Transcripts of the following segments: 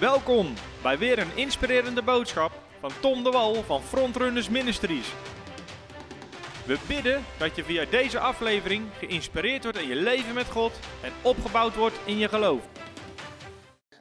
Welkom bij weer een inspirerende boodschap van Tom de Wal van Frontrunners Ministries. We bidden dat je via deze aflevering geïnspireerd wordt in je leven met God en opgebouwd wordt in je geloof.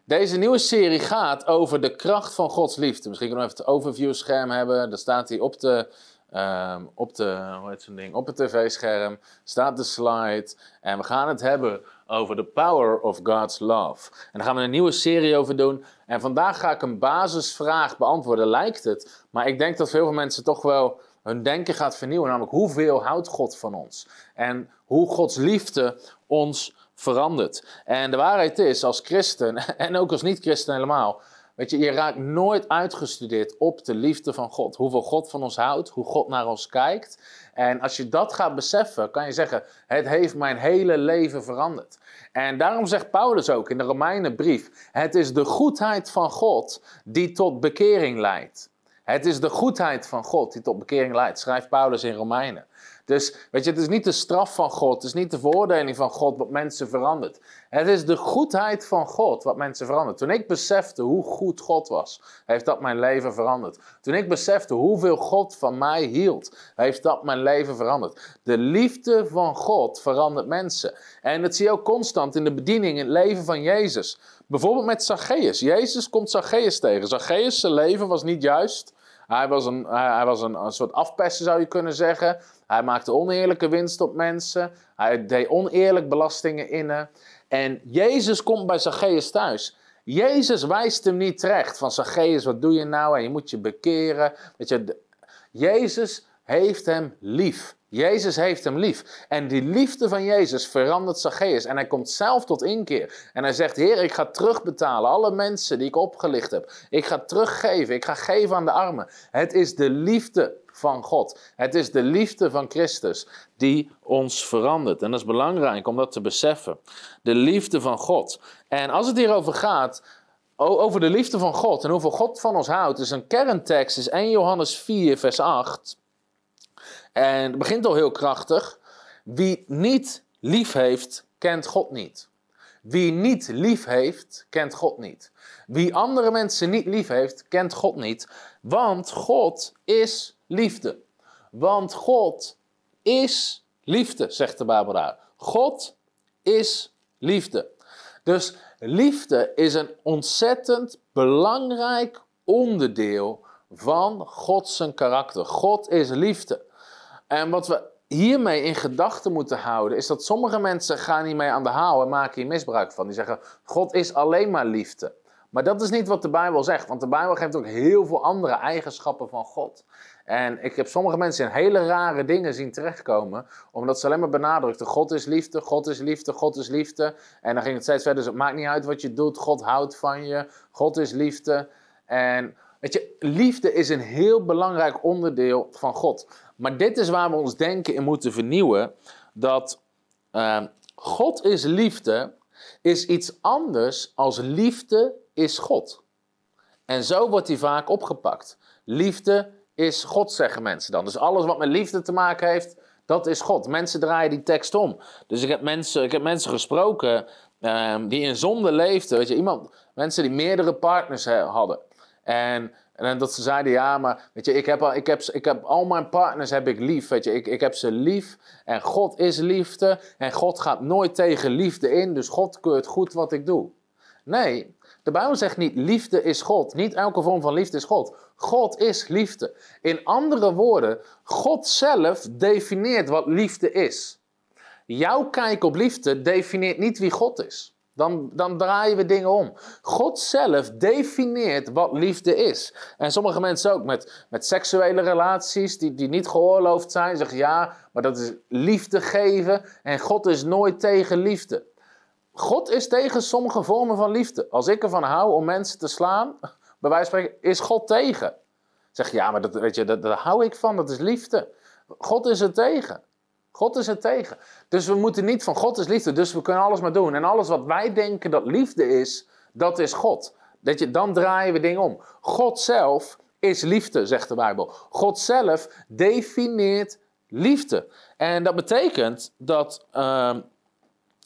Deze nieuwe serie gaat over de kracht van Gods liefde. Misschien kunnen we even het overview scherm hebben. Daar staat hij op de, ehm, op de, hoe heet zo'n ding? Op het tv-scherm staat de slide. En we gaan het hebben over the power of God's love. En daar gaan we een nieuwe serie over doen. En vandaag ga ik een basisvraag beantwoorden, lijkt het. Maar ik denk dat veel mensen toch wel hun denken gaat vernieuwen. Namelijk, hoeveel houdt God van ons? En hoe Gods liefde ons verandert. En de waarheid is, als christen, en ook als niet-christen helemaal... Weet je, je raakt nooit uitgestudeerd op de liefde van God. Hoeveel God van ons houdt, hoe God naar ons kijkt. En als je dat gaat beseffen, kan je zeggen: Het heeft mijn hele leven veranderd. En daarom zegt Paulus ook in de Romeinenbrief: Het is de goedheid van God die tot bekering leidt. Het is de goedheid van God die tot bekering leidt, schrijft Paulus in Romeinen. Dus weet je, het is niet de straf van God, het is niet de veroordeling van God wat mensen verandert. Het is de goedheid van God wat mensen verandert. Toen ik besefte hoe goed God was, heeft dat mijn leven veranderd. Toen ik besefte hoeveel God van mij hield, heeft dat mijn leven veranderd. De liefde van God verandert mensen. En dat zie je ook constant in de bediening in het leven van Jezus. Bijvoorbeeld met Zacchaeus. Jezus komt Zacchaeus tegen. Zacchaeus' leven was niet juist. Hij was, een, hij was een, een soort afpesten, zou je kunnen zeggen. Hij maakte oneerlijke winst op mensen. Hij deed oneerlijk belastingen innen. En Jezus komt bij Zacchaeus thuis. Jezus wijst hem niet terecht van Zacchaeus, wat doe je nou? En je moet je bekeren. Weet je, Jezus heeft hem lief. Jezus heeft hem lief. En die liefde van Jezus verandert Zacchaeus. En hij komt zelf tot inkeer. En hij zegt, Heer, ik ga terugbetalen. Alle mensen die ik opgelicht heb. Ik ga teruggeven. Ik ga geven aan de armen. Het is de liefde van God. Het is de liefde van Christus die ons verandert. En dat is belangrijk om dat te beseffen. De liefde van God. En als het hierover gaat, over de liefde van God en hoeveel God van ons houdt, is een kerntekst, is 1 Johannes 4, vers 8. En het begint al heel krachtig. Wie niet lief heeft, kent God niet. Wie niet lief heeft, kent God niet. Wie andere mensen niet lief heeft, kent God niet. Want God is liefde. Want God is liefde, zegt de daar. God is liefde. Dus liefde is een ontzettend belangrijk onderdeel van Gods karakter. God is liefde. En wat we hiermee in gedachten moeten houden, is dat sommige mensen gaan hiermee aan de haal en maken hier misbruik van. Die zeggen, God is alleen maar liefde. Maar dat is niet wat de Bijbel zegt, want de Bijbel geeft ook heel veel andere eigenschappen van God. En ik heb sommige mensen in hele rare dingen zien terechtkomen, omdat ze alleen maar benadrukten: God is liefde, God is liefde, God is liefde. En dan ging het steeds verder, dus het maakt niet uit wat je doet, God houdt van je, God is liefde. En weet je, liefde is een heel belangrijk onderdeel van God. Maar dit is waar we ons denken in moeten vernieuwen: dat uh, God is liefde, is iets anders als liefde is God. En zo wordt die vaak opgepakt. Liefde is God, zeggen mensen dan. Dus alles wat met liefde te maken heeft, dat is God. Mensen draaien die tekst om. Dus ik heb mensen, ik heb mensen gesproken um, die in zonde leefden. Weet je, iemand, mensen die meerdere partners hadden. En, en dat ze zeiden, ja, maar weet je, ik heb, al, ik, heb, ik heb al mijn partners heb ik lief. Weet je, ik, ik heb ze lief. En God is liefde. En God gaat nooit tegen liefde in. Dus God keurt goed wat ik doe. Nee, de Bijbel zegt niet liefde is God. Niet elke vorm van liefde is God. God is liefde. In andere woorden, God zelf definieert wat liefde is. Jouw kijk op liefde definieert niet wie God is. Dan, dan draaien we dingen om. God zelf definieert wat liefde is. En sommige mensen ook met, met seksuele relaties die, die niet geoorloofd zijn, zeggen ja, maar dat is liefde geven en God is nooit tegen liefde. God is tegen sommige vormen van liefde. Als ik ervan hou om mensen te slaan, bij wijze van spreken, is God tegen. Zeg ja, maar dat, weet je, dat, daar hou ik van, dat is liefde. God is er tegen. God is er tegen. Dus we moeten niet van God is liefde, dus we kunnen alles maar doen. En alles wat wij denken dat liefde is, dat is God. Dat je, dan draaien we dingen om. God zelf is liefde, zegt de Bijbel. God zelf definieert liefde. En dat betekent dat, uh,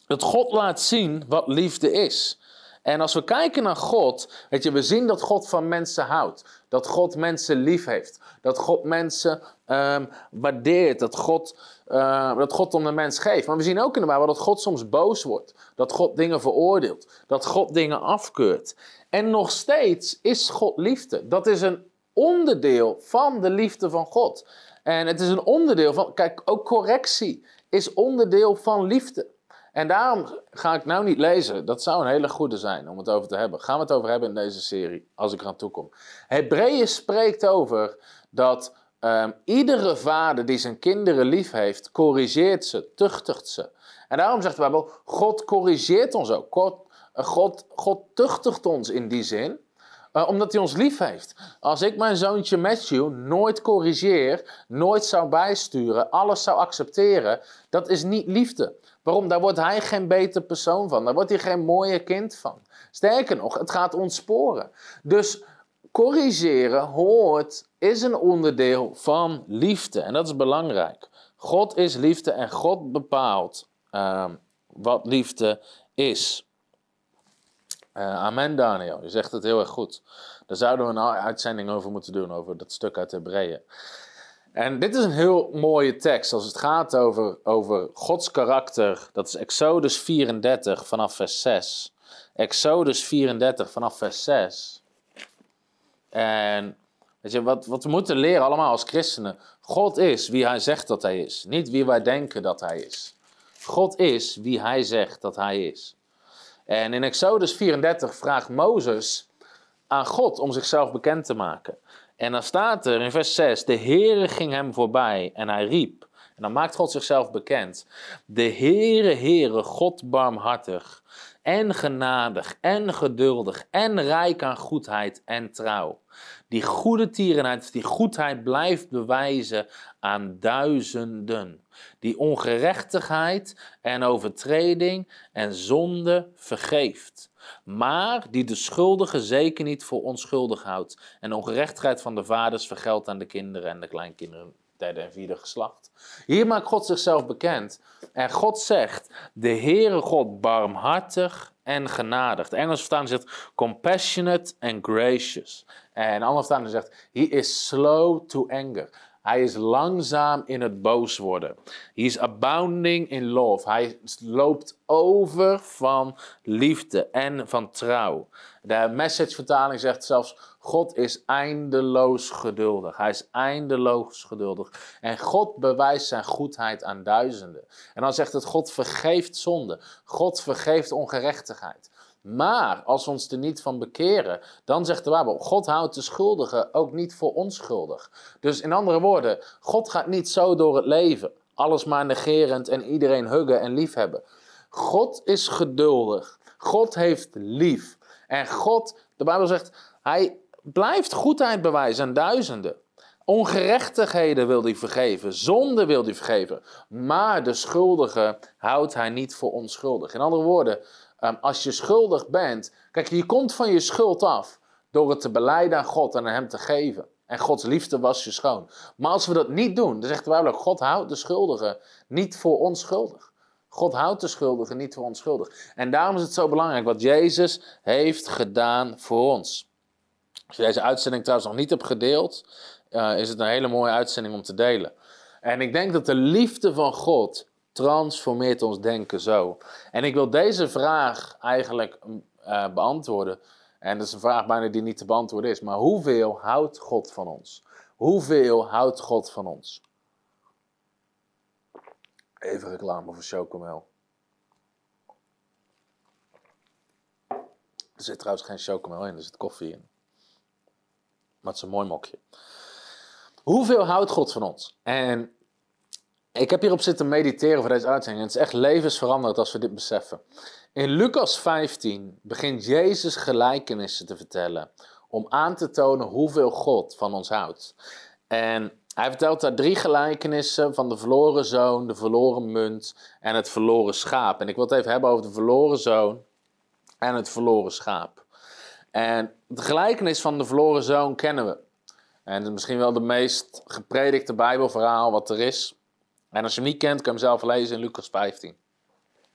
dat God laat zien wat liefde is. En als we kijken naar God, weet je, we zien dat God van mensen houdt. Dat God mensen lief heeft. Dat God mensen um, waardeert. Dat God, uh, dat God om de mens geeft. Maar we zien ook in de Bijbel dat God soms boos wordt. Dat God dingen veroordeelt. Dat God dingen afkeurt. En nog steeds is God liefde. Dat is een onderdeel van de liefde van God. En het is een onderdeel van, kijk, ook correctie is onderdeel van liefde. En daarom ga ik nou niet lezen. Dat zou een hele goede zijn om het over te hebben. Gaan we het over hebben in deze serie, als ik eraan toe kom. Hebreeën spreekt over dat um, iedere vader die zijn kinderen lief heeft, corrigeert ze, tuchtigt ze. En daarom zegt de Bijbel, God corrigeert ons ook. God, God, God tuchtigt ons in die zin. Uh, omdat hij ons lief heeft. Als ik mijn zoontje Matthew nooit corrigeer, nooit zou bijsturen, alles zou accepteren, dat is niet liefde. Waarom? Daar wordt hij geen beter persoon van. Daar wordt hij geen mooier kind van. Sterker nog, het gaat ontsporen. Dus corrigeren hoort, is een onderdeel van liefde. En dat is belangrijk. God is liefde en God bepaalt uh, wat liefde is. Uh, amen, Daniel. Je zegt het heel erg goed. Daar zouden we een uitzending over moeten doen, over dat stuk uit Hebreeën. En dit is een heel mooie tekst als het gaat over, over Gods karakter. Dat is Exodus 34 vanaf vers 6. Exodus 34 vanaf vers 6. En weet je, wat, wat we moeten leren allemaal als christenen. God is wie hij zegt dat hij is. Niet wie wij denken dat hij is. God is wie hij zegt dat hij is. En in Exodus 34 vraagt Mozes aan God om zichzelf bekend te maken. En dan staat er in vers 6: De Heere ging hem voorbij en hij riep. En dan maakt God zichzelf bekend. De Heere, Heere, God barmhartig en genadig en geduldig en rijk aan goedheid en trouw. Die goede tierenheid, die goedheid blijft bewijzen aan duizenden. Die ongerechtigheid en overtreding en zonde vergeeft maar die de schuldige zeker niet voor onschuldig houdt en de ongerechtigheid van de vaders vergeldt aan de kinderen en de kleinkinderen, derde en vierde geslacht. Hier maakt God zichzelf bekend en God zegt, de Heere God barmhartig en genadig. De Engelse vertaling zegt compassionate and gracious. En de andere vertaling zegt, he is slow to anger. Hij is langzaam in het boos worden. He is abounding in love. Hij loopt over van liefde en van trouw. De message-vertaling zegt zelfs: God is eindeloos geduldig. Hij is eindeloos geduldig. En God bewijst zijn goedheid aan duizenden. En dan zegt het: God vergeeft zonde. God vergeeft ongerechtigheid. Maar als we ons er niet van bekeren, dan zegt de Bijbel, God houdt de schuldigen ook niet voor onschuldig. Dus in andere woorden, God gaat niet zo door het leven, alles maar negerend en iedereen huggen en liefhebben. God is geduldig. God heeft lief. En God, de Bijbel zegt, hij blijft goedheid bewijzen aan duizenden. Ongerechtigheden wil hij vergeven, zonde wil hij vergeven. Maar de schuldigen houdt hij niet voor onschuldig. In andere woorden, Ehm, als je schuldig bent, kijk, je komt van je schuld af door het te beleiden aan God en aan Hem te geven. En Gods liefde was je schoon. Maar als we dat niet doen, dan zegt de Bijbel God houdt de schuldigen niet voor onschuldig. God houdt de schuldigen niet voor onschuldig. En daarom is het zo belangrijk wat Jezus heeft gedaan voor ons. Als je deze uitzending trouwens nog niet hebt gedeeld, uh, is het een hele mooie uitzending om te delen. En ik denk dat de liefde van God transformeert ons denken zo? En ik wil deze vraag eigenlijk uh, beantwoorden. En dat is een vraag bijna die niet te beantwoorden is. Maar hoeveel houdt God van ons? Hoeveel houdt God van ons? Even reclame voor Chocomel. Er zit trouwens geen chocomel in, er zit koffie in. Maar het is een mooi mokje. Hoeveel houdt God van ons? En ik heb hierop zitten mediteren voor deze uitzending. Het is echt levensveranderend als we dit beseffen. In Lucas 15 begint Jezus gelijkenissen te vertellen. Om aan te tonen hoeveel God van ons houdt. En hij vertelt daar drie gelijkenissen van de verloren zoon, de verloren munt en het verloren schaap. En ik wil het even hebben over de verloren zoon en het verloren schaap. En de gelijkenis van de verloren zoon kennen we. En het is misschien wel de meest gepredikte Bijbelverhaal wat er is. En als je hem niet kent, kan je hem zelf lezen in Lucas 15.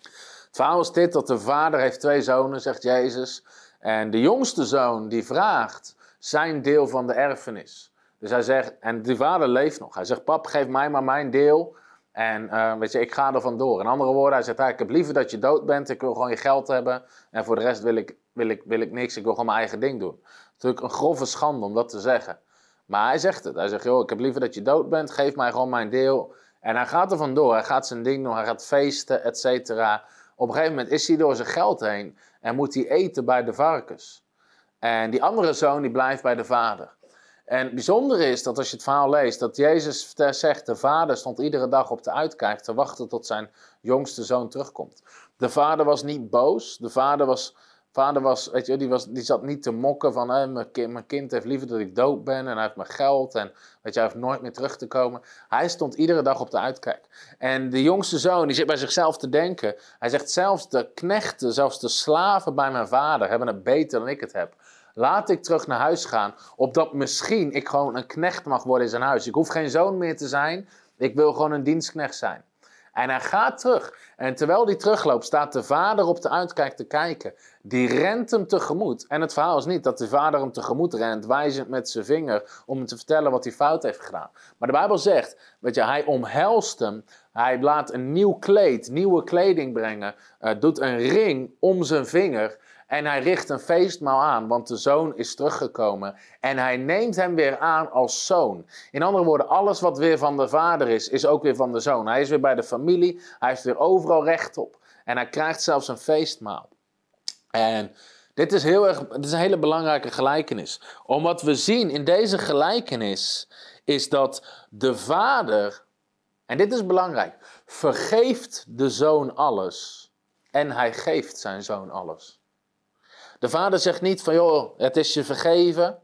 Het verhaal is dit, dat de vader heeft twee zonen, zegt Jezus. En de jongste zoon die vraagt zijn deel van de erfenis. Dus hij zegt, en die vader leeft nog. Hij zegt, pap, geef mij maar mijn deel. En uh, weet je, ik ga er vandoor. In andere woorden, hij zegt, ik heb liever dat je dood bent. Ik wil gewoon je geld hebben. En voor de rest wil ik, wil ik, wil ik niks. Ik wil gewoon mijn eigen ding doen. Natuurlijk een grove schande om dat te zeggen. Maar hij zegt het. Hij zegt, joh, ik heb liever dat je dood bent. Geef mij gewoon mijn deel. En hij gaat er vandoor. Hij gaat zijn ding doen. Hij gaat feesten, et cetera. Op een gegeven moment is hij door zijn geld heen. En moet hij eten bij de varkens. En die andere zoon die blijft bij de vader. En het is dat als je het verhaal leest, dat Jezus zegt, de vader stond iedere dag op de uitkijk te wachten tot zijn jongste zoon terugkomt. De vader was niet boos, de vader was, vader was, weet je, die, was, die zat niet te mokken van, mijn, kind, mijn kind heeft liever dat ik dood ben en hij heeft mijn geld en weet je, hij heeft nooit meer terug te komen. Hij stond iedere dag op de uitkijk. En de jongste zoon, die zit bij zichzelf te denken, hij zegt zelfs de knechten, zelfs de slaven bij mijn vader hebben het beter dan ik het heb. Laat ik terug naar huis gaan, opdat misschien ik gewoon een knecht mag worden in zijn huis. Ik hoef geen zoon meer te zijn, ik wil gewoon een dienstknecht zijn. En hij gaat terug. En terwijl hij terugloopt, staat de vader op de uitkijk te kijken. Die rent hem tegemoet. En het verhaal is niet dat de vader hem tegemoet rent, wijzend met zijn vinger, om hem te vertellen wat hij fout heeft gedaan. Maar de Bijbel zegt, weet je, hij omhelst hem. Hij laat een nieuw kleed, nieuwe kleding brengen. Uh, doet een ring om zijn vinger. En hij richt een feestmaal aan, want de zoon is teruggekomen. En hij neemt hem weer aan als zoon. In andere woorden, alles wat weer van de vader is, is ook weer van de zoon. Hij is weer bij de familie, hij heeft weer overal recht op. En hij krijgt zelfs een feestmaal. En dit is, heel erg, dit is een hele belangrijke gelijkenis. Omdat we zien in deze gelijkenis is dat de vader, en dit is belangrijk, vergeeft de zoon alles en hij geeft zijn zoon alles. De vader zegt niet van, joh, het is je vergeven.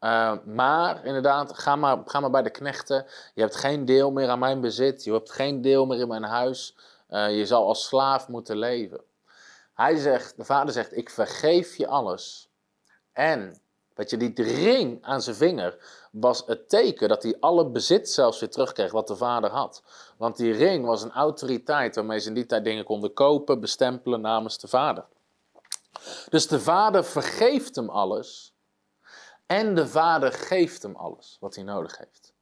Uh, maar inderdaad, ga maar, ga maar bij de knechten. Je hebt geen deel meer aan mijn bezit. Je hebt geen deel meer in mijn huis. Uh, je zal als slaaf moeten leven. Hij zegt, de vader zegt, ik vergeef je alles. En, weet je, die ring aan zijn vinger was het teken dat hij alle bezit zelfs weer terugkreeg wat de vader had. Want die ring was een autoriteit waarmee ze in die tijd dingen konden kopen, bestempelen namens de vader. Dus de vader vergeeft hem alles. En de vader geeft hem alles wat hij nodig heeft.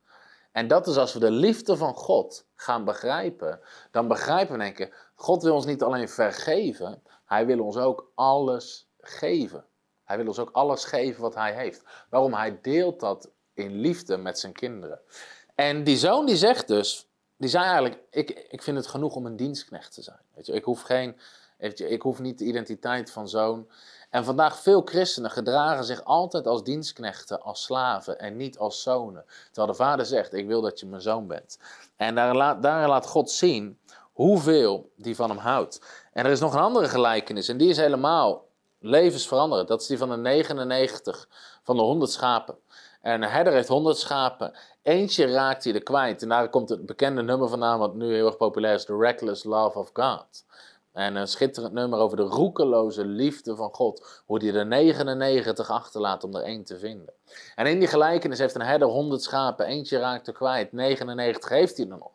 En dat is als we de liefde van God gaan begrijpen, dan begrijpen we denken, God wil ons niet alleen vergeven, hij wil ons ook alles geven. Hij wil ons ook alles geven wat hij heeft. Waarom? Hij deelt dat in liefde met zijn kinderen. En die zoon die zegt dus, die zei eigenlijk, ik, ik vind het genoeg om een dienstknecht te zijn. Weet je, ik hoef geen ik hoef niet de identiteit van zoon. En vandaag veel christenen gedragen zich altijd als dienstknechten, als slaven en niet als zonen. Terwijl de vader zegt, ik wil dat je mijn zoon bent. En daar laat, daar laat God zien hoeveel die van hem houdt. En er is nog een andere gelijkenis en die is helemaal levensveranderend. Dat is die van de 99 van de 100 schapen. En herder heeft 100 schapen. Eentje raakt hij er kwijt. En daar komt het bekende nummer vandaan, wat nu heel erg populair is: The Reckless Love of God. En een schitterend nummer over de roekeloze liefde van God. Hoe hij er 99 achterlaat om er één te vinden. En in die gelijkenis heeft een herder 100 schapen. Eentje raakt er kwijt. 99 heeft hij er nog.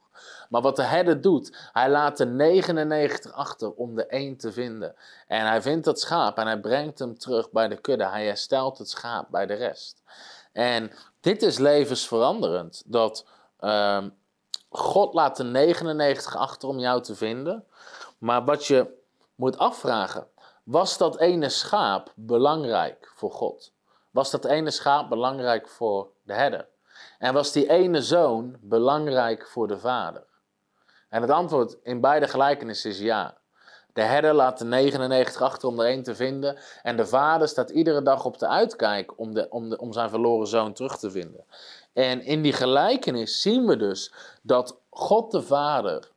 Maar wat de herder doet, hij laat de 99 achter om de één te vinden. En hij vindt dat schaap en hij brengt hem terug bij de kudde. Hij herstelt het schaap bij de rest. En dit is levensveranderend. Dat uh, God laat de 99 achter om jou te vinden. Maar wat je moet afvragen, was dat ene schaap belangrijk voor God? Was dat ene schaap belangrijk voor de herder? En was die ene zoon belangrijk voor de vader? En het antwoord in beide gelijkenissen is ja. De herder laat de 99 achter om er één te vinden. En de vader staat iedere dag op de uitkijk om, de, om, de, om zijn verloren zoon terug te vinden. En in die gelijkenis zien we dus dat God de Vader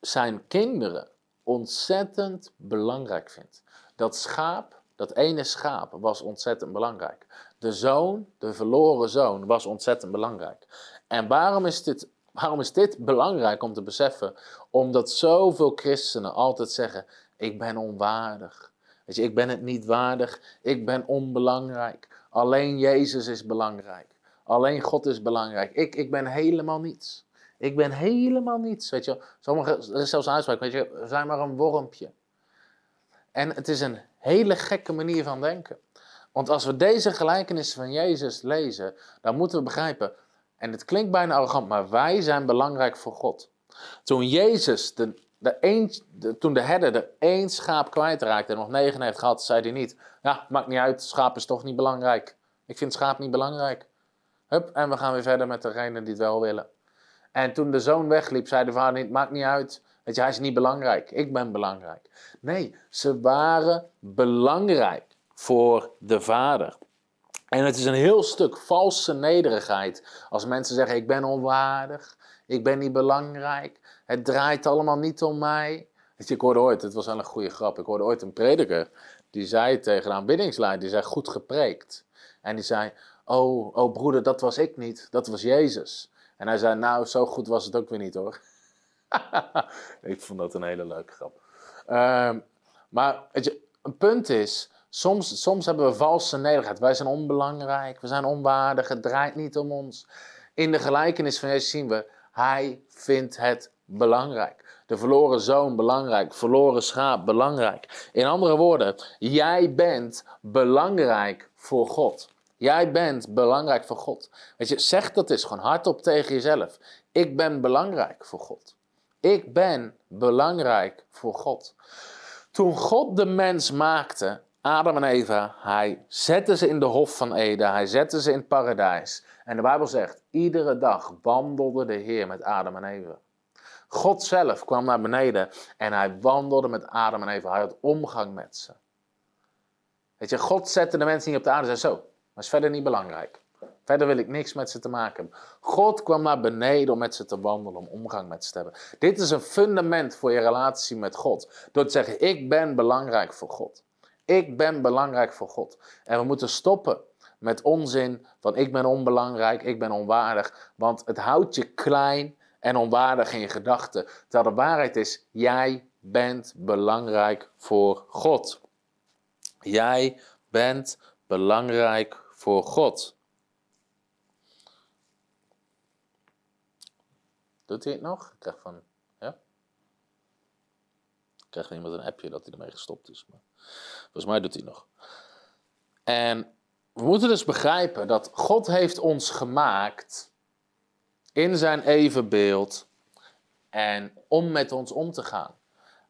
zijn kinderen ontzettend belangrijk vindt. Dat schaap, dat ene schaap, was ontzettend belangrijk. De zoon, de verloren zoon, was ontzettend belangrijk. En waarom is dit, waarom is dit belangrijk om te beseffen? Omdat zoveel christenen altijd zeggen: Ik ben onwaardig. Weet je, ik ben het niet waardig. Ik ben onbelangrijk. Alleen Jezus is belangrijk. Alleen God is belangrijk. Ik, ik ben helemaal niets. Ik ben helemaal niets. Weet je, sommige, is zelfs een uitspraak, weet je, zijn maar een wormpje. En het is een hele gekke manier van denken. Want als we deze gelijkenis van Jezus lezen, dan moeten we begrijpen, en het klinkt bijna arrogant, maar wij zijn belangrijk voor God. Toen Jezus, de, toen de herder er één schaap kwijtraakte en nog negen heeft gehad, zei hij niet, ja, maakt niet uit, schaap is toch niet belangrijk. Ik vind schaap niet belangrijk. Hup, en we gaan weer verder met degene die het wel willen. En toen de zoon wegliep, zei de vader niet, maakt niet uit. Weet hij is niet belangrijk. Ik ben belangrijk. Nee, ze waren belangrijk voor de vader. En het is een heel stuk valse nederigheid als mensen zeggen: Ik ben onwaardig, ik ben niet belangrijk, het draait allemaal niet om mij. Je, ik hoorde ooit, het was wel een goede grap, ik hoorde ooit een prediker die zei tegen de aanbiddingsleider: Die zei goed gepreekt. En die zei: Oh, oh broeder, dat was ik niet, dat was Jezus. En hij zei: Nou, zo goed was het ook weer niet hoor. ik vond dat een hele leuke grap. Um, maar weet je, een punt is, soms, soms hebben we valse nederigheid. Wij zijn onbelangrijk, we zijn onwaardig, het draait niet om ons. In de gelijkenis van Jezus zien we, hij vindt het belangrijk. De verloren zoon belangrijk, verloren schaap belangrijk. In andere woorden, jij bent belangrijk voor God. Jij bent belangrijk voor God. Weet je, zeg dat eens gewoon hardop tegen jezelf. Ik ben belangrijk voor God. Ik ben belangrijk voor God. Toen God de mens maakte, Adam en Eva, hij zette ze in de hof van Eden, hij zette ze in het paradijs. En de Bijbel zegt, iedere dag wandelde de Heer met Adam en Eva. God zelf kwam naar beneden en hij wandelde met Adam en Eva. Hij had omgang met ze. Weet je, God zette de mensen niet op de aarde en zei zo, maar is verder niet belangrijk. Verder wil ik niks met ze te maken hebben. God kwam naar beneden om met ze te wandelen, om omgang met ze te hebben. Dit is een fundament voor je relatie met God. Door te zeggen, ik ben belangrijk voor God. Ik ben belangrijk voor God. En we moeten stoppen met onzin van ik ben onbelangrijk, ik ben onwaardig. Want het houdt je klein en onwaardig in gedachten. Terwijl de waarheid is, jij bent belangrijk voor God. Jij bent belangrijk voor God. Doet hij het nog? Ik krijg van, ja? Ik krijg iemand een appje dat hij ermee gestopt is. Maar volgens mij doet hij nog. En we moeten dus begrijpen dat God heeft ons gemaakt in zijn evenbeeld en om met ons om te gaan.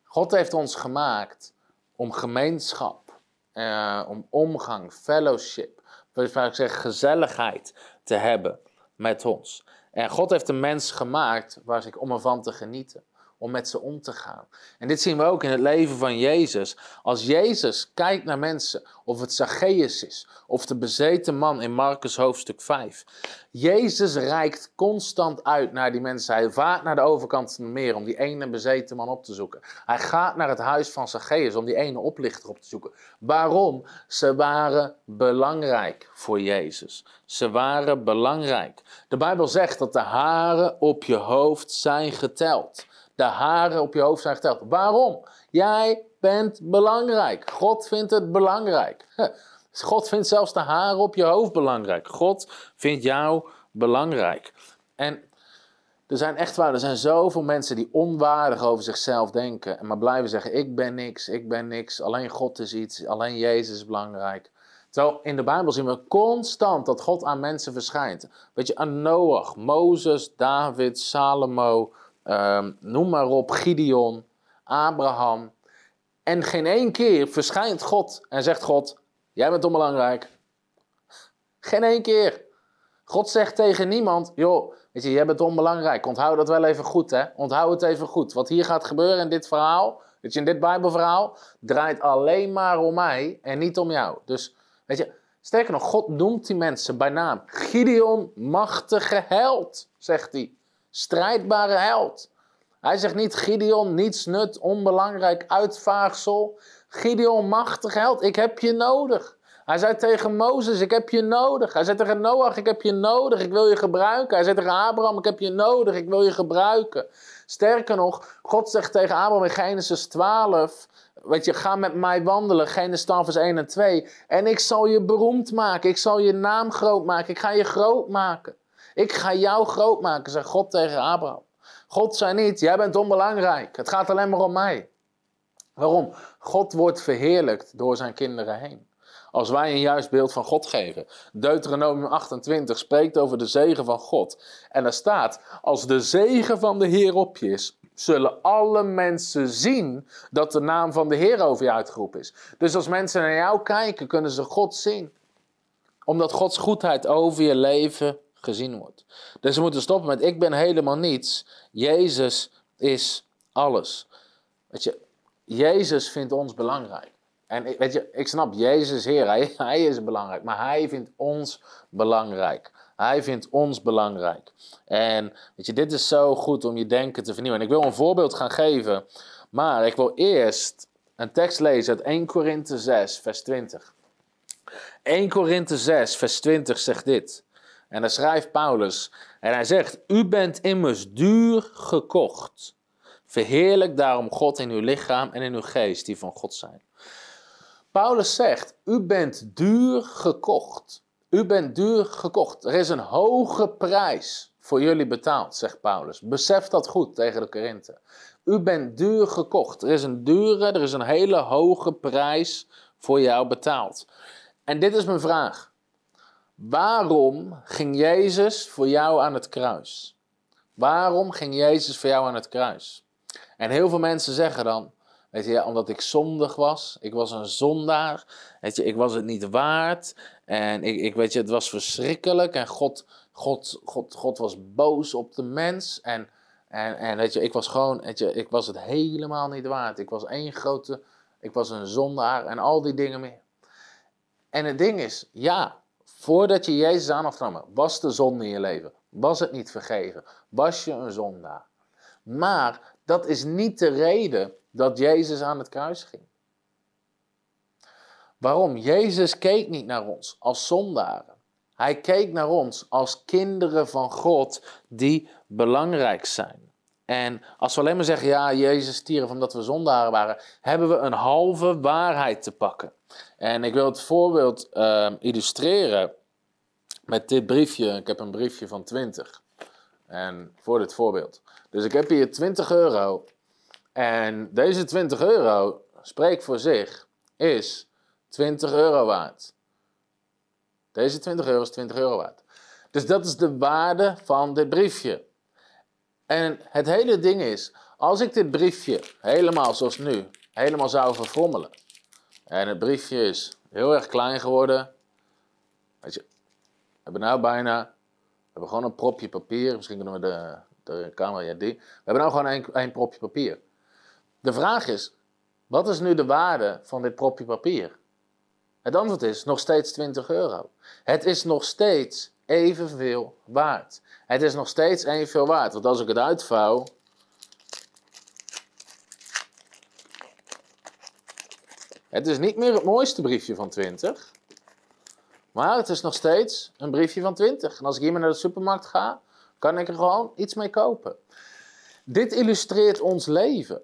God heeft ons gemaakt om gemeenschap, eh, om omgang, fellowship, ik zeg gezelligheid te hebben met ons. En God heeft een mens gemaakt waar zich om ervan te genieten om met ze om te gaan. En dit zien we ook in het leven van Jezus. Als Jezus kijkt naar mensen, of het Zacchaeus is, of de bezeten man in Marcus hoofdstuk 5. Jezus reikt constant uit naar die mensen. Hij vaart naar de overkant van het meer om die ene bezeten man op te zoeken. Hij gaat naar het huis van Zacchaeus om die ene oplichter op te zoeken. Waarom? Ze waren belangrijk voor Jezus. Ze waren belangrijk. De Bijbel zegt dat de haren op je hoofd zijn geteld de haren op je hoofd zijn geteld. Waarom? Jij bent belangrijk. God vindt het belangrijk. God vindt zelfs de haren op je hoofd belangrijk. God vindt jou belangrijk. En er zijn echt waar, er zijn zoveel mensen die onwaardig over zichzelf denken. En maar blijven zeggen: Ik ben niks, ik ben niks. Alleen God is iets, alleen Jezus is belangrijk. Terwijl in de Bijbel zien we constant dat God aan mensen verschijnt. Weet je, aan Noach, Mozes, David, Salomo, Ehm, noem maar op, Gideon, Abraham. En geen één keer verschijnt God en zegt God, jij bent onbelangrijk. Geen één keer. God zegt tegen niemand, joh, weet je, jij bent onbelangrijk. Onthoud dat wel even goed, hè. Onthoud het even goed. Wat hier gaat gebeuren in dit verhaal, weet je, in dit Bijbelverhaal, draait alleen maar om mij en niet om jou. Dus, weet je, sterker nog, God noemt die mensen bij naam. Gideon, machtige held, zegt hij strijdbare held. Hij zegt niet Gideon, niets nut, onbelangrijk uitvaagsel. Gideon, machtig held, ik heb je nodig. Hij zei tegen Mozes, ik heb je nodig. Hij zei tegen Noach, ik heb je nodig, ik wil je gebruiken. Hij zei tegen Abraham, ik heb je nodig, ik wil je gebruiken. Sterker nog, God zegt tegen Abraham in Genesis 12, weet je, ga met mij wandelen, Genesis 12 vers 1 en 2. En ik zal je beroemd maken, ik zal je naam groot maken, ik ga je groot maken. Ik ga jou groot maken, zegt God tegen Abraham. God zei niet, jij bent onbelangrijk. Het gaat alleen maar om mij. Waarom? God wordt verheerlijkt door zijn kinderen heen. Als wij een juist beeld van God geven. Deuteronomium 28 spreekt over de zegen van God. En er staat, als de zegen van de Heer op je is, zullen alle mensen zien dat de naam van de Heer over je uitgeroepen is. Dus als mensen naar jou kijken, kunnen ze God zien. Omdat Gods goedheid over je leven gezien wordt. Dus we moeten stoppen met ik ben helemaal niets. Jezus is alles. Weet je, Jezus vindt ons belangrijk. En weet je, ik snap, Jezus Heer, hij, hij is belangrijk, maar hij vindt ons belangrijk. Hij vindt ons belangrijk. En weet je, dit is zo goed om je denken te vernieuwen. En ik wil een voorbeeld gaan geven, maar ik wil eerst een tekst lezen uit 1 Korinthe 6, vers 20. 1 Korinthe 6, vers 20 zegt dit. En dan schrijft Paulus, en hij zegt, u bent immers duur gekocht. Verheerlijk daarom God in uw lichaam en in uw geest, die van God zijn. Paulus zegt, u bent duur gekocht. U bent duur gekocht. Er is een hoge prijs voor jullie betaald, zegt Paulus. Besef dat goed tegen de Korinthe. U bent duur gekocht. Er is een dure, er is een hele hoge prijs voor jou betaald. En dit is mijn vraag. Waarom ging Jezus voor jou aan het kruis? Waarom ging Jezus voor jou aan het kruis? En heel veel mensen zeggen dan, weet je, omdat ik zondig was, ik was een zondaar, weet je, ik was het niet waard en ik, ik weet je, het was verschrikkelijk en God, God, God, God was boos op de mens en, en, en weet je, ik was gewoon, weet je, ik was het helemaal niet waard. Ik was één grote, ik was een zondaar en al die dingen meer. En het ding is, ja, voordat je Jezus aan had genomen, was de zonde in je leven, was het niet vergeven, was je een zondaar. Maar dat is niet de reden dat Jezus aan het kruis ging. Waarom? Jezus keek niet naar ons als zondaren. Hij keek naar ons als kinderen van God die belangrijk zijn. En als we alleen maar zeggen, ja, Jezus stierf omdat we zondaren waren, hebben we een halve waarheid te pakken. En ik wil het voorbeeld uh, illustreren met dit briefje. Ik heb een briefje van 20. En voor dit voorbeeld. Dus ik heb hier 20 euro. En deze 20 euro, spreek voor zich, is 20 euro waard. Deze 20 euro is 20 euro waard. Dus dat is de waarde van dit briefje. En het hele ding is, als ik dit briefje helemaal zoals nu, helemaal zou verfrommelen. En het briefje is heel erg klein geworden. Weet je, we hebben nou bijna, we hebben gewoon een propje papier. Misschien kunnen we de, de camera, ja die. We hebben nou gewoon een, een propje papier. De vraag is, wat is nu de waarde van dit propje papier? Het antwoord is nog steeds 20 euro. Het is nog steeds evenveel waard. Het is nog steeds evenveel waard. Want als ik het uitvouw. Het is niet meer het mooiste briefje van 20. Maar het is nog steeds een briefje van 20. En als ik hiermee naar de supermarkt ga, kan ik er gewoon iets mee kopen. Dit illustreert ons leven.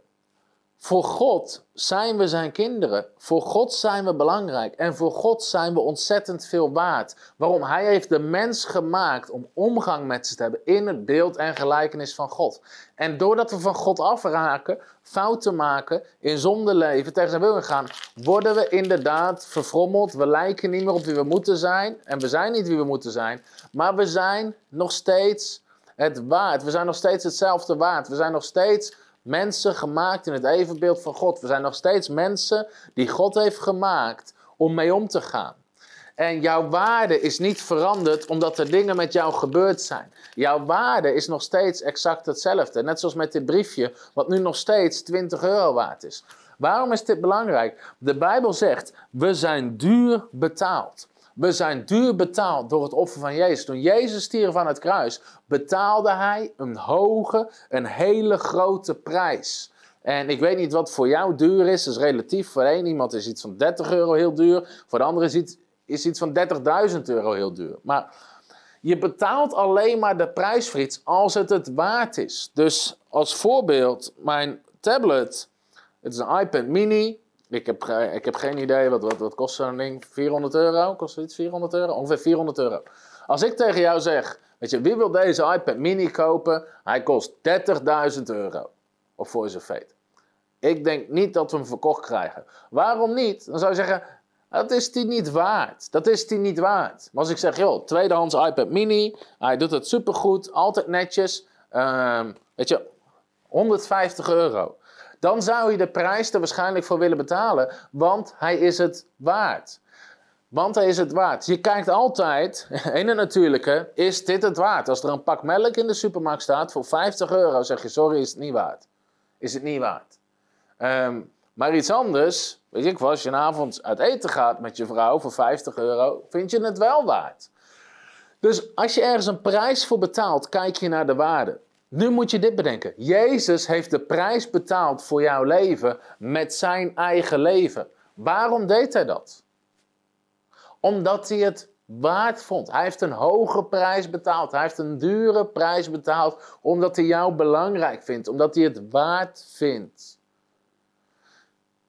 Voor God zijn we zijn kinderen. Voor God zijn we belangrijk. En voor God zijn we ontzettend veel waard. Waarom? Hij heeft de mens gemaakt om omgang met ze te hebben in het beeld en gelijkenis van God. En doordat we van God afraken, fouten maken, in zonde leven, tegen zijn wil gaan, worden we inderdaad verfrommeld. We lijken niet meer op wie we moeten zijn. En we zijn niet wie we moeten zijn. Maar we zijn nog steeds het waard. We zijn nog steeds hetzelfde waard. We zijn nog steeds mensen gemaakt in het evenbeeld van God. We zijn nog steeds mensen die God heeft gemaakt om mee om te gaan. En jouw waarde is niet veranderd omdat er dingen met jou gebeurd zijn. Jouw waarde is nog steeds exact hetzelfde. Net zoals met dit briefje, wat nu nog steeds 20 euro waard is. Waarom is dit belangrijk? De Bijbel zegt: we zijn duur betaald. We zijn duur betaald door het offer van Jezus. Toen Jezus stierf aan het kruis, betaalde hij een hoge, een hele grote prijs. En ik weet niet wat voor jou duur is. Dat is relatief. Voor één iemand is iets van 30 euro heel duur. Voor de andere is iets, is iets van 30.000 euro heel duur. Maar je betaalt alleen maar de prijs voor als het het waard is. Dus als voorbeeld, mijn tablet. Het is een iPad mini. Ik heb, ik heb geen idee, wat, wat, wat kost zo'n ding? 400 euro? Kost iets 400 euro? Ongeveer 400 euro. Als ik tegen jou zeg, Weet je, wie wil deze iPad mini kopen? Hij kost 30.000 euro. Of voor zijn feit. Ik denk niet dat we hem verkocht krijgen. Waarom niet? Dan zou je zeggen, dat is die niet waard. Dat is die niet waard. Maar als ik zeg, joh, tweedehands iPad mini. Hij doet het supergoed, altijd netjes. Ehm, weet je, 150 euro. Dan zou je de prijs er waarschijnlijk voor willen betalen. Want hij is het waard. Want hij is het waard. Je kijkt altijd, in het natuurlijke, is dit het waard? Als er een pak melk in de supermarkt staat voor 50 euro, zeg je sorry, is het niet waard. Is het niet waard. Ehm, maar iets anders, weet ik als je een avond uit eten gaat met je vrouw voor 50 euro, vind je het wel waard. Dus als je ergens een prijs voor betaalt, kijk je naar de waarde. Nu moet je dit bedenken. Jezus heeft de prijs betaald voor jouw leven met zijn eigen leven. Waarom deed hij dat? Omdat hij het waard vond. Hij heeft een hoge prijs betaald. Hij heeft een dure prijs betaald omdat hij jou belangrijk vindt. Omdat hij het waard vindt.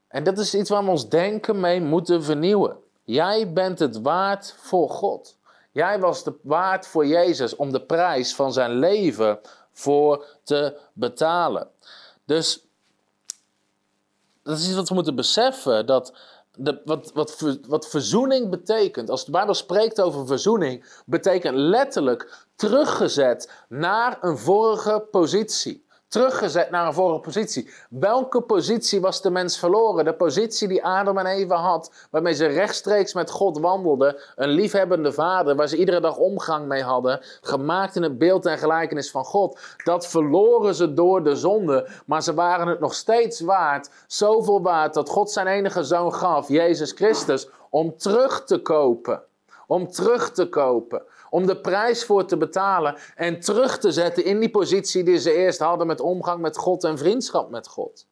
En dat is iets waar we ons denken mee moeten vernieuwen. Jij bent het waard voor God. Jij was het waard voor Jezus om de prijs van zijn leven voor te betalen. Dus dat is iets wat we moeten beseffen. Dat de, wat, wat, wat verzoening betekent, als de Bijbel spreekt over verzoening, betekent letterlijk teruggezet naar een vorige positie teruggezet naar een vorige positie. Welke positie was de mens verloren? De positie die Adam en Eva had, waarmee ze rechtstreeks met God wandelden. Een liefhebbende vader, waar ze iedere dag omgang mee hadden. Gemaakt in het beeld en gelijkenis van God. Dat verloren ze door de zonde, maar ze waren het nog steeds waard. Zoveel waard dat God zijn enige zoon gaf, Jezus Christus, om terug te kopen. Om terug te kopen om de prijs voor te betalen en terug te zetten in die positie die ze eerst hadden met omgang met God en vriendschap met God.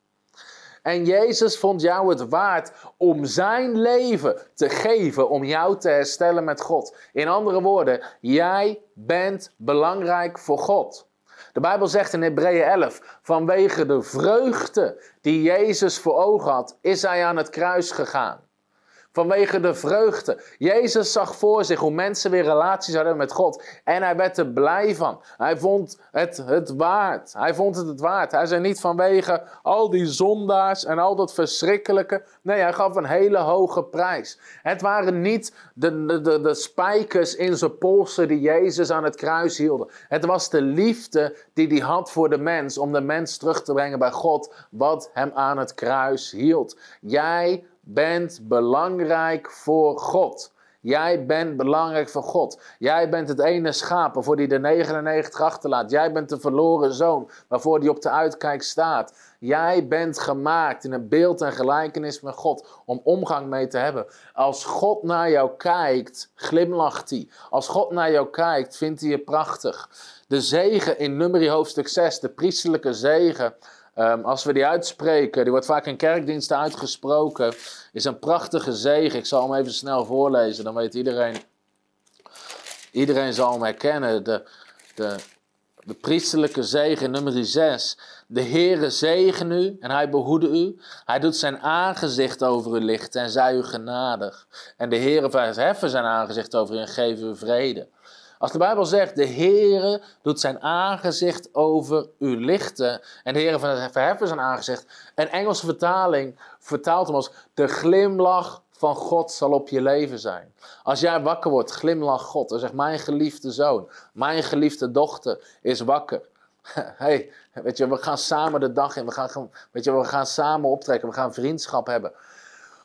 En Jezus vond jou het waard om zijn leven te geven, om jou te herstellen met God. In andere woorden, jij bent belangrijk voor God. De Bijbel zegt in Hebreeën 11, vanwege de vreugde die Jezus voor ogen had, is hij aan het kruis gegaan. Vanwege de vreugde. Jezus zag voor zich hoe mensen weer relaties hadden met God. En hij werd er blij van. Hij vond het het waard. Hij vond het het waard. Hij zei niet vanwege al die zondaars en al dat verschrikkelijke. Nee, hij gaf een hele hoge prijs. Het waren niet de, de, de, de spijkers in zijn polsen die Jezus aan het kruis hielden. Het was de liefde die hij had voor de mens. Om de mens terug te brengen bij God. Wat hem aan het kruis hield. Jij bent belangrijk voor God. Jij bent belangrijk voor God. Jij bent het ene schaap waarvoor hij de 99 achterlaat. Jij bent de verloren zoon waarvoor hij op de uitkijk staat. Jij bent gemaakt in een beeld en gelijkenis met God om omgang mee te hebben. Als God naar jou kijkt, glimlacht hij. Als God naar jou kijkt, vindt hij je prachtig. De zegen in Numeri hoofdstuk 6, de priesterlijke zegen, Ehm, als we die uitspreken, die wordt vaak in kerkdiensten uitgesproken, is een prachtige zegen. Ik zal hem even snel voorlezen, dan weet iedereen. Iedereen zal hem herkennen. De, de, de priesterlijke zegen, nummer 6. De Heere zegen u en hij behoede u. Hij doet zijn aangezicht over u lichten en zij u genadig. En de Heere verheffen zijn aangezicht over u en geven u vrede. Als de Bijbel zegt, de Heere doet zijn aangezicht over u lichten. En de Heere verheffen zijn aangezicht. Een Engelse vertaling vertaalt hem als, de glimlach van God zal op je leven zijn. Als jij wakker wordt, glimlach God. Dan zegt, mijn geliefde zoon, mijn geliefde dochter is wakker. hey, weet je, we gaan samen de dag in. We gaan, weet je, we gaan samen optrekken. We gaan vriendschap hebben.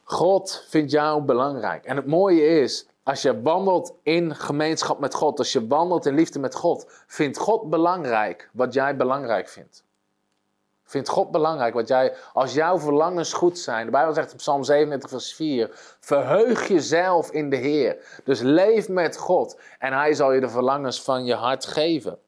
God vindt jou belangrijk. En het mooie is, als je wandelt in gemeenschap met God, als je wandelt in liefde met God, vindt God belangrijk wat jij belangrijk vindt. Vindt God belangrijk wat jij, als jouw verlangens goed zijn. De Bijbel zegt in Psalm 37, vers 4: Verheug jezelf in de Heer. Dus leef met God en Hij zal je de verlangens van je hart geven.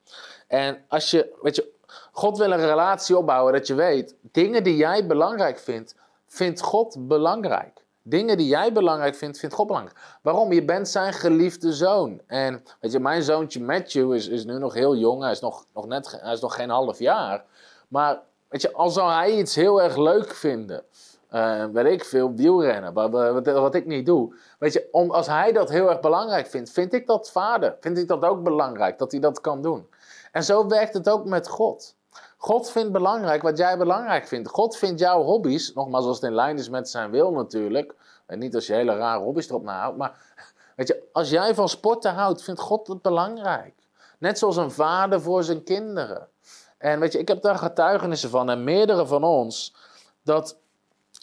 En als je, weet je, God wil een relatie opbouwen dat je weet, dingen die jij belangrijk vindt, vindt God belangrijk. Dingen die jij belangrijk vindt, vindt God belangrijk. Waarom? Je bent zijn geliefde zoon. En weet je, mijn zoontje Matthew is, is nu nog heel jong. Hij is nog, nog, net, hij is nog geen half jaar. Maar weet je, al zou hij iets heel erg leuk vinden. uh, weet ik veel, wielrennen, wat, wat, wat, ik niet doe. Weet je, om, als hij dat heel erg belangrijk vindt, vind ik dat vader. Vind ik dat ook belangrijk, dat hij dat kan doen. En zo werkt het ook met God. God vindt belangrijk wat jij belangrijk vindt. God vindt jouw hobby's, nogmaals als het in lijn is met zijn wil natuurlijk. En niet als je hele rare hobby's erop nahoudt. Maar weet je, als jij van sporten houdt, vindt God het belangrijk. Net zoals een vader voor zijn kinderen. En weet je, ik heb daar getuigenissen van en meerdere van ons. Dat,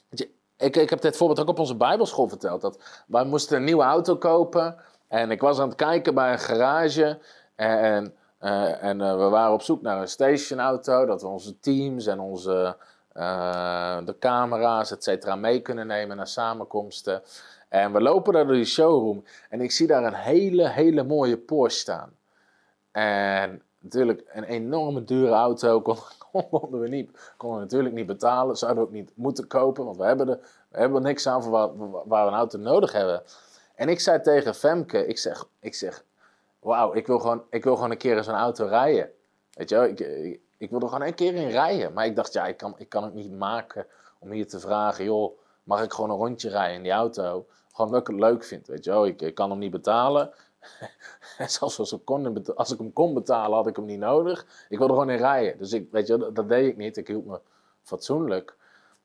je, ik, ik heb dit voorbeeld ook op onze Bijbelschool verteld. Dat wij moesten een nieuwe auto kopen. En ik was aan het kijken bij een garage. En, uh, en uh, we waren op zoek naar een stationauto. Dat we onze teams en onze uh, de camera's, et cetera, mee kunnen nemen naar samenkomsten. En we lopen daar door die showroom. En ik zie daar een hele, hele mooie Porsche staan. En natuurlijk een enorme dure auto konden we, niet, konden we natuurlijk niet betalen. Zouden we ook niet moeten kopen, want we hebben, er, we hebben niks aan voor waar, waar, we een auto nodig hebben. En ik zei tegen Femke, ik zeg, ik zeg wauw, ik, wil gewoon, ik wil gewoon een keer in zo'n auto rijden. Weet je ik, ik, ik wil er gewoon een keer in rijden. Maar ik dacht, ja, ik kan, ik kan het niet maken om hier te vragen, joh, mag ik gewoon een rondje rijden in die auto? Gewoon dat ik het leuk vind, weet je wel. Ik, ik kan hem niet betalen. Zelfs als ik, kon, als ik hem kon betalen, had ik hem niet nodig. Ik wilde gewoon in rijden. Dus ik, weet je, dat, deed ik niet. Ik hield me fatsoenlijk.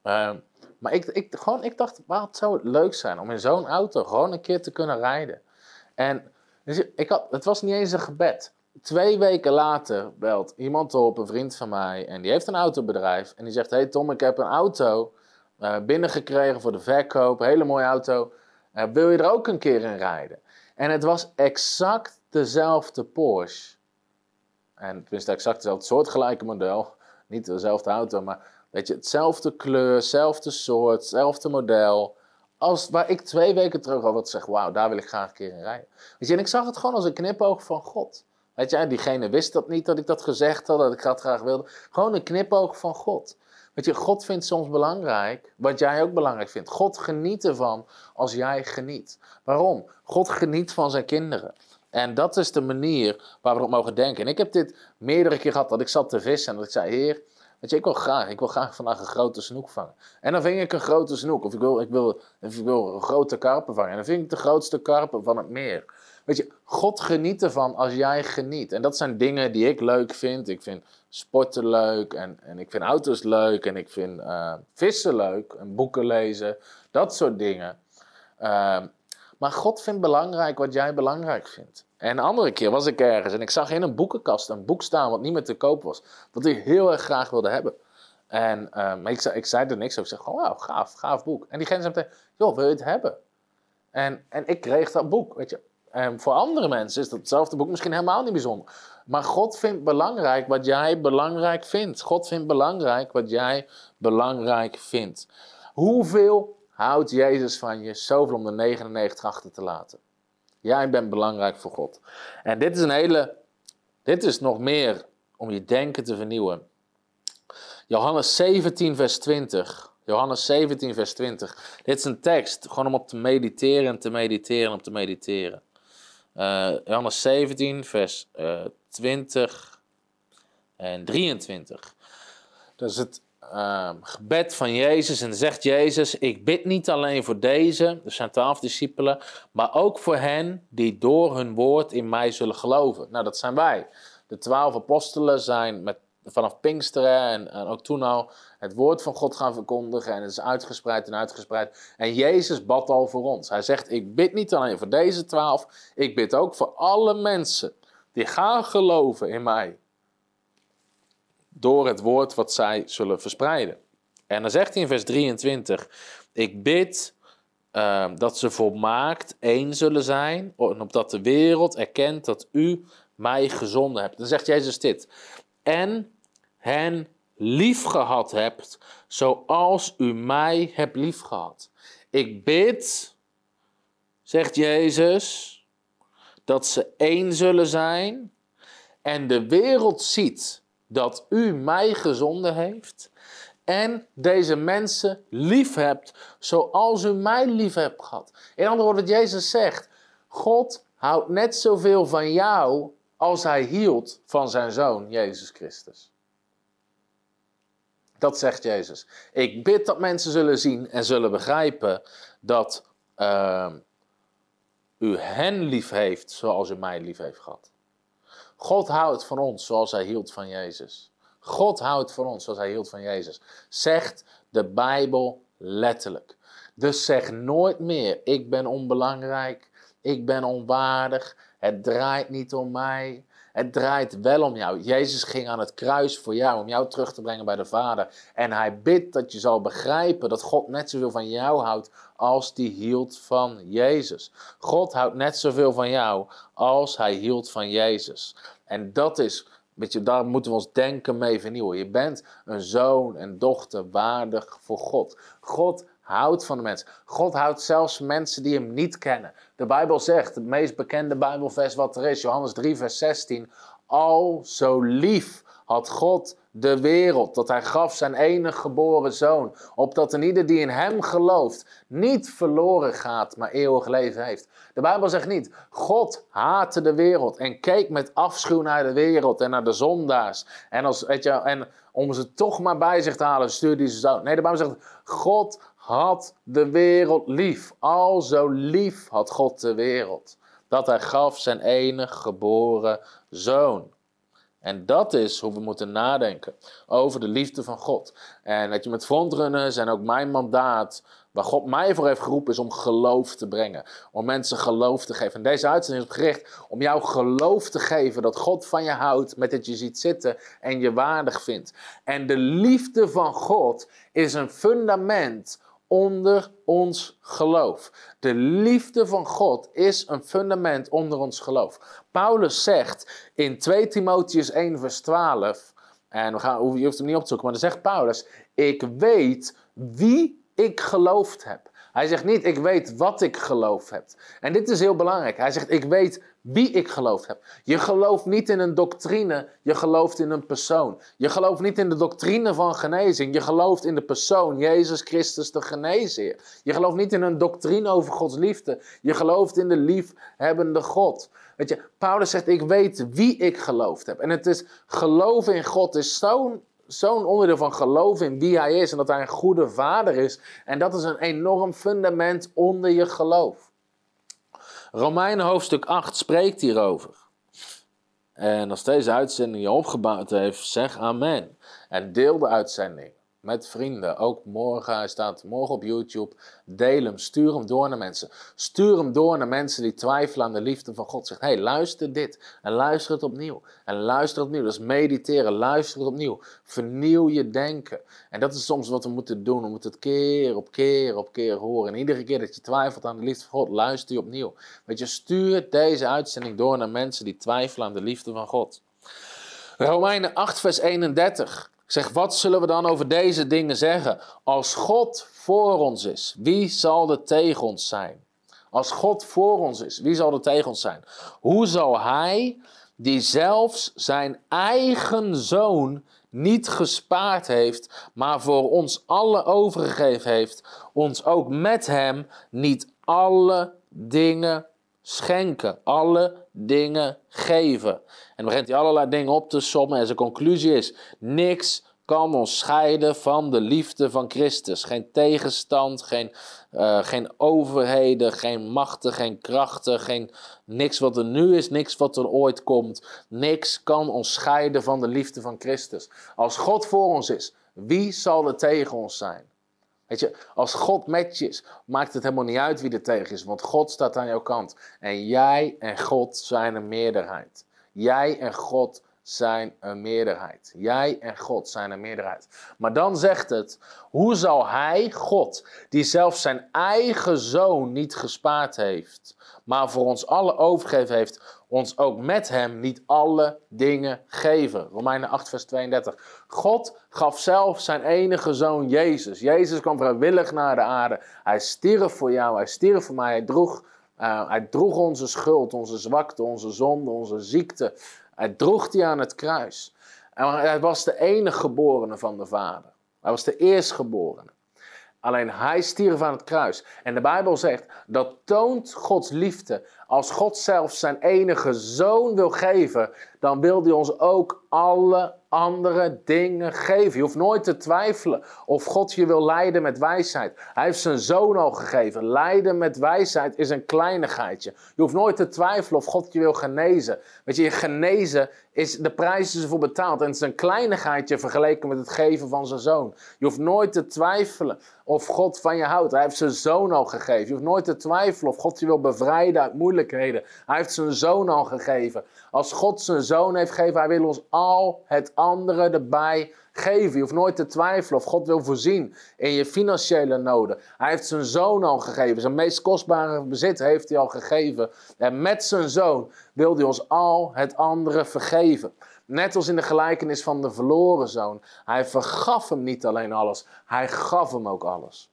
Uh, maar ik, ik, gewoon, ik dacht, wat zou het leuk zijn om in zo'n auto gewoon een keer te kunnen rijden. En dus ik had, het was niet eens een gebed. Twee weken later belt iemand op, een vriend van mij, en die heeft een autobedrijf. En die zegt: Hey Tom, ik heb een auto uh, binnengekregen voor de verkoop, hele mooie auto. Uh, wil je er ook een keer in rijden? En het was exact dezelfde Porsche. En tenminste, exact hetzelfde soortgelijke model. Niet dezelfde auto, maar weet je, hetzelfde kleur, hetzelfde soort, hetzelfde model. Als waar ik twee weken terug al wat zeg, wauw, daar wil ik graag een keer in rijden. En ik zag het gewoon als een knipoog van God. Weet je, diegene wist dat niet, dat ik dat gezegd had, dat ik dat graag wilde. Gewoon een knipoog van God. Weet je, God vindt soms belangrijk wat jij ook belangrijk vindt. God geniet ervan als jij geniet. Waarom? God geniet van zijn kinderen. En dat is de manier waar we op mogen denken. En ik heb dit meerdere keer gehad, dat ik zat te vissen en dat ik zei, heer, weet je, ik wil graag, ik wil graag vandaag een grote snoek vangen. En dan ving ik een grote snoek, of ik wil, ik wil, ik wil een grote karpen vangen. En dan ving ik de grootste karpen van het meer. Weet je, God geniet ervan als jij geniet. En dat zijn dingen die ik leuk vind. Ik vind sporten leuk en, en ik vind auto's leuk en ik vind uh, vissen leuk en boeken lezen. Dat soort dingen. Uh, maar God vindt belangrijk wat jij belangrijk vindt. En een andere keer was ik ergens en ik zag in een boekenkast een boek staan wat niet meer te koop was. Wat ik heel erg graag wilde hebben. En maar ik, zei, ik zei er niks over. Ik zei, oh, wauw, gaaf, gaaf boek. En diegene zei joh, wil je het hebben? En, en ik kreeg dat boek, weet je. En voor andere mensen is datzelfde boek misschien helemaal niet bijzonder. Maar God vindt belangrijk wat jij belangrijk vindt. God vindt belangrijk wat jij belangrijk vindt. Hoeveel houdt Jezus van je zoveel om de 99 achter te laten? Jij bent belangrijk voor God. En dit is een hele. Dit is nog meer om je denken te vernieuwen. Johannes 17, vers 20. Johannes 17, vers 20. Dit is een tekst gewoon om op te mediteren en te mediteren en op te mediteren. Uh, Johannes 17, vers uh, eh, 20 en 23. Dat is het uh, gebed van Jezus. En zegt Jezus: Ik bid niet alleen voor deze, de zijn twaalf discipelen, maar ook voor hen die door hun woord in mij zullen geloven. Nou, dat zijn wij. De twaalf apostelen zijn met, vanaf Pinksteren en, en ook toen al het woord van God gaan verkondigen. En het is uitgespreid en uitgespreid. En Jezus bad al voor ons. Hij zegt: Ik bid niet alleen voor deze twaalf, ik bid ook voor alle mensen die gaan geloven in mij. Door het woord wat zij zullen verspreiden. En dan zegt hij in vers 23: Ik bid uh, dat ze volmaakt één zullen zijn, opdat de wereld erkent dat u mij gezonden hebt. Dan zegt Jezus dit. En hen lief gehad hebt, zoals u mij hebt lief gehad. Ik bid, zegt Jezus, dat ze één zullen zijn en de wereld ziet dat u mij gezonden heeft en deze mensen lief hebt zoals u mij lief hebt gehad. In andere woorden, Jezus zegt, God houdt net zoveel van jou als hij hield van zijn zoon, Jezus Christus. Dat zegt Jezus. Ik bid dat mensen zullen zien en zullen begrijpen dat uh, u hen lief heeft zoals u mij lief heeft gehad. God houdt van ons zoals hij hield van Jezus. God houdt van ons zoals hij hield van Jezus. Zegt de Bijbel letterlijk. Dus zeg nooit meer: ik ben onbelangrijk, ik ben onwaardig, het draait niet om mij. Het draait wel om jou. Jezus ging aan het kruis voor jou, om jou terug te brengen bij de Vader. En hij bidt dat je zal begrijpen dat God net zoveel van jou houdt als die hield van Jezus. God houdt net zoveel van jou als hij hield van Jezus. En dat is, je, daar moeten we ons denken mee vernieuwen. Je bent een zoon en dochter waardig voor God. God houdt van de mens. God houdt zelfs mensen die hem niet kennen. De Bijbel zegt, het meest bekende Bijbelvers wat er is, Johannes 3, vers 16. Al zo lief had God de wereld, dat hij gaf zijn enige geboren zoon, opdat een ieder die in hem gelooft niet verloren gaat, maar eeuwig leven heeft. De Bijbel zegt niet, God haatte de wereld en keek met afschuw naar de wereld en naar de zondaars. En, als, weet je, en om ze toch maar bij zich te halen, stuurde hij ze dood. Nee, de Bijbel zegt, God had de wereld lief. Al zo lief had God de wereld. Dat hij gaf zijn enige geboren zoon. En dat is hoe we moeten nadenken over de liefde van God. En dat je met frontrunners en ook mijn mandaat, waar God mij voor heeft geroepen, is om geloof te brengen. Om mensen geloof te geven. En deze uitzending is gericht om jou geloof te geven dat God van je houdt, met dat je ziet zitten en je waardig vindt. En de liefde van God is een fundament onder ons geloof. De liefde van God is een fundament onder ons geloof. Paulus zegt in 2 Timotheus 1 vers 12, en we gaan, je hoeft hem niet op te zoeken, maar dan zegt Paulus, ik weet wie ik geloofd heb. Hij zegt niet, ik weet wat ik geloof heb. En dit is heel belangrijk. Hij zegt, ik weet wie ik geloofd heb. Je gelooft niet in een doctrine, je gelooft in een persoon. Je gelooft niet in de doctrine van genezing, je gelooft in de persoon, Jezus Christus de genezer. Je gelooft niet in een doctrine over Gods liefde, je gelooft in de liefhebbende God. Weet je, Paulus zegt, ik weet wie ik geloofd heb. En het is, geloven in God is zo'n zo'n onderdeel van geloven in wie hij is en dat hij een goede vader is. En dat is een enorm fundament onder je geloof. Romeinen hoofdstuk 8 spreekt hierover. En als deze uitzending je opgebouwd heeft, zeg amen. En deel de uitzending met vrienden. Ook morgen, hij staat morgen op YouTube. Deel hem, stuur hem door naar mensen. Stuur hem door naar mensen die twijfelen aan de liefde van God. Zeg, hey, luister dit en luister het opnieuw. En luister het opnieuw, dus mediteren, luister het opnieuw. Vernieuw je denken. En dat is soms wat we moeten doen. We moeten het keer op keer op keer horen. En iedere keer dat je twijfelt aan de liefde van God, luister je opnieuw. Weet je, stuur deze uitzending door naar mensen die twijfelen aan de liefde van God. Romeinen 8, vers 31. Zeg, wat zullen we dan over deze dingen zeggen? Als God voor ons is, wie zal er tegen ons zijn? Als God voor ons is, wie zal er tegen ons zijn? Hoe zal Hij, die zelfs zijn eigen zoon niet gespaard heeft, maar voor ons alle overgegeven heeft, ons ook met Hem niet alle dingen schenken, alle dingen geven. En begint hij allerlei dingen op te sommen en zijn conclusie is, niks kan ons scheiden van de liefde van Christus. Geen tegenstand, geen, uh, geen overheden, geen machten, geen krachten, geen, niks wat er nu is, niks wat er ooit komt. Niks kan ons scheiden van de liefde van Christus. Als God voor ons is, wie zal er tegen ons zijn? Weet je, als God met je is, maakt het helemaal niet uit wie er tegen is, want God staat aan jouw kant. En jij en God zijn een meerderheid. Jij en God zijn een meerderheid. Jij en God zijn een meerderheid. Maar dan zegt het, hoe zal hij, God, die zelfs zijn eigen zoon niet gespaard heeft, maar voor ons alle overgegeven heeft, ons ook met hem niet alle dingen geven? Romeinen 8, vers 32. God gaf zelf zijn enige zoon Jezus. Jezus kwam vrijwillig naar de aarde. Hij stierf voor jou, hij stierf voor mij, hij droeg... Uh, hij droeg onze schuld, onze zwakte, onze zonde, onze ziekte. Hij droeg die aan het kruis. En hij was de enige geborene van de Vader. Hij was de eerstgeborene. Alleen hij stierf aan het kruis. En de Bijbel zegt dat toont Gods liefde. Als God zelf zijn enige zoon wil geven, dan wil hij ons ook alle andere dingen geven. Je hoeft nooit te twijfelen of God je wil leiden met wijsheid. Hij heeft zijn zoon al gegeven. Leiden met wijsheid is een kleinigheidje. Je hoeft nooit te twijfelen of God je wil genezen. Weet je, genezen is de prijs is ervoor betaald. En het is een kleinigheidje vergeleken met het geven van zijn zoon. Je hoeft nooit te twijfelen of God van je houdt. Hij heeft zijn zoon al gegeven. Je hoeft nooit te twijfelen of God je wil bevrijden uit moeilijkheden. Hij heeft zijn zoon al gegeven. Als God zijn zoon heeft gegeven, hij wil ons al het andere erbij geven. Je hoeft nooit te twijfelen of God wil voorzien in je financiële noden. Hij heeft zijn zoon al gegeven. Zijn meest kostbare bezit heeft hij al gegeven. En met zijn zoon wil hij ons al het andere vergeven. Net als in de gelijkenis van de verloren zoon. Hij vergaf hem niet alleen alles, hij gaf hem ook alles.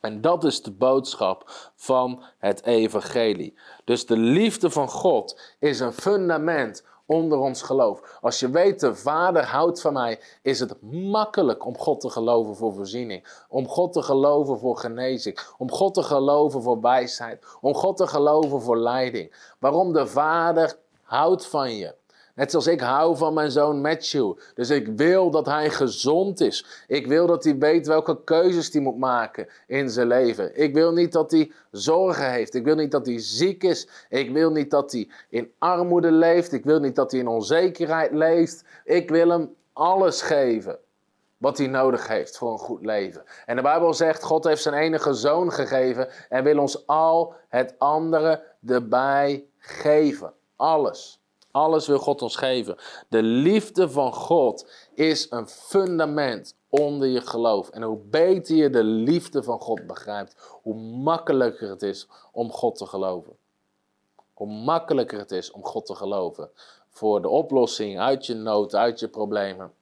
En dat is de boodschap van het evangelie. Dus de liefde van God is een fundament onder ons geloof. Als je weet, de Vader houdt van mij, is het makkelijk om God te geloven voor voorziening. Om God te geloven voor genezing. Om God te geloven voor wijsheid. Om God te geloven voor leiding. Waarom de Vader houdt van je. Net zoals ik hou van mijn zoon Matthew. Dus ik wil dat hij gezond is. Ik wil dat hij weet welke keuzes hij moet maken in zijn leven. Ik wil niet dat hij zorgen heeft. Ik wil niet dat hij ziek is. Ik wil niet dat hij in armoede leeft. Ik wil niet dat hij in onzekerheid leeft. Ik wil hem alles geven wat hij nodig heeft voor een goed leven. En de Bijbel zegt, God heeft zijn enige zoon gegeven en wil ons al het andere erbij geven. Alles. Alles wil God ons geven. De liefde van God is een fundament onder je geloof. En hoe beter je de liefde van God begrijpt, hoe makkelijker het is om God te geloven. Hoe makkelijker het is om God te geloven voor de oplossing uit je nood, uit je problemen.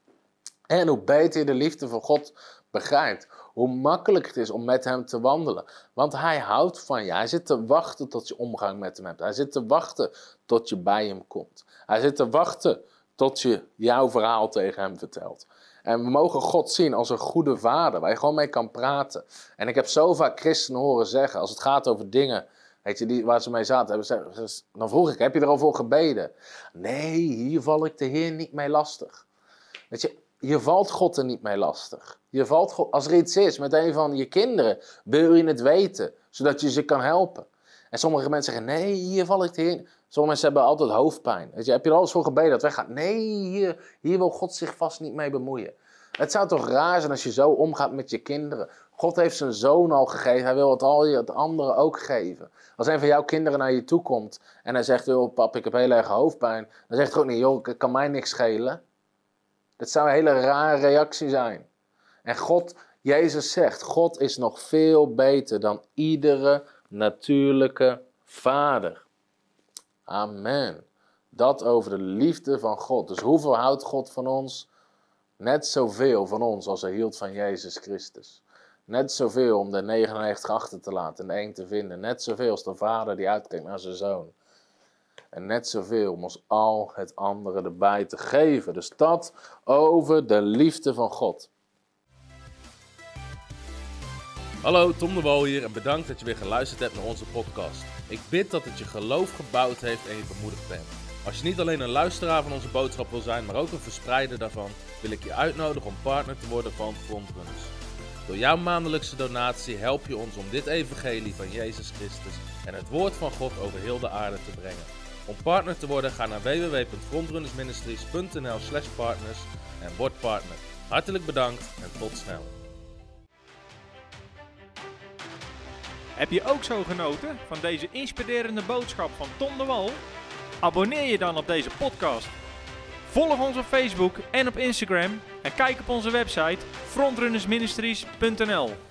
En hoe beter je de liefde van God begrijpt, hoe makkelijk het is om met hem te wandelen. Want hij houdt van je. Hij zit te wachten tot je omgang met hem hebt. Hij zit te wachten tot je bij hem komt. Hij zit te wachten tot je jouw verhaal tegen hem vertelt. En we mogen God zien als een goede vader, waar je gewoon mee kan praten. En ik heb zo vaak christenen horen zeggen, als het gaat over dingen weet je, die, waar ze mee zaten, dan vroeg ik, heb je er al voor gebeden? Nee, hier val ik de Heer niet mee lastig. Weet je, je valt God er niet mee lastig. Je valt als er iets is met een van je kinderen, wil je het weten, zodat je ze kan helpen. En sommige mensen zeggen, nee, hier val ik Heer. Sommige mensen hebben altijd hoofdpijn. Weet je, heb je er alles voor gebeden dat weggaat? Nee, hier, hier wil God zich vast niet mee bemoeien. Het zou toch raar zijn als je zo omgaat met je kinderen. God heeft zijn zoon al gegeven. Hij wil het al het anderen ook geven. Als een van jouw kinderen naar je toe komt en hij zegt: Joh, pap, ik heb heel erg hoofdpijn. Dan zegt hij ook niet: Joh, het kan mij niks schelen. Dat zou een hele rare reactie zijn. En God, Jezus zegt: God is nog veel beter dan iedere natuurlijke vader. Amen. Dat over de liefde van God. Dus hoeveel houdt God van ons? Net zoveel van ons als hij hield van Jezus Christus. Net zoveel om de 99 achter te laten en de één te vinden. Net zoveel als de vader die uitkijkt naar zijn zoon. En net zoveel om ons al het andere erbij te geven. Dus dat over de liefde van God. Hallo, Tom de Wol hier en bedankt dat je weer geluisterd hebt naar onze podcast. Ik bid dat het je geloof gebouwd heeft en je bemoedigd bent. Als je niet alleen een luisteraar van onze boodschap wil zijn, maar ook een verspreider daarvan, wil ik je uitnodigen om partner te worden van Frontrunners. Door jouw maandelijkse donatie help je ons om dit evangelie van Jezus Christus en het woord van God over heel de aarde te brengen. Om partner te worden, ga naar www.frontrunnersministries.nl slash partners en word partner. Hartelijk bedankt en tot snel. Heb je ook zo genoten van deze inspirerende boodschap van Tom de Wal? Abonneer je dan op deze podcast. Volg ons op Facebook en op Instagram en kijk op onze website frontrunnersministries.nl.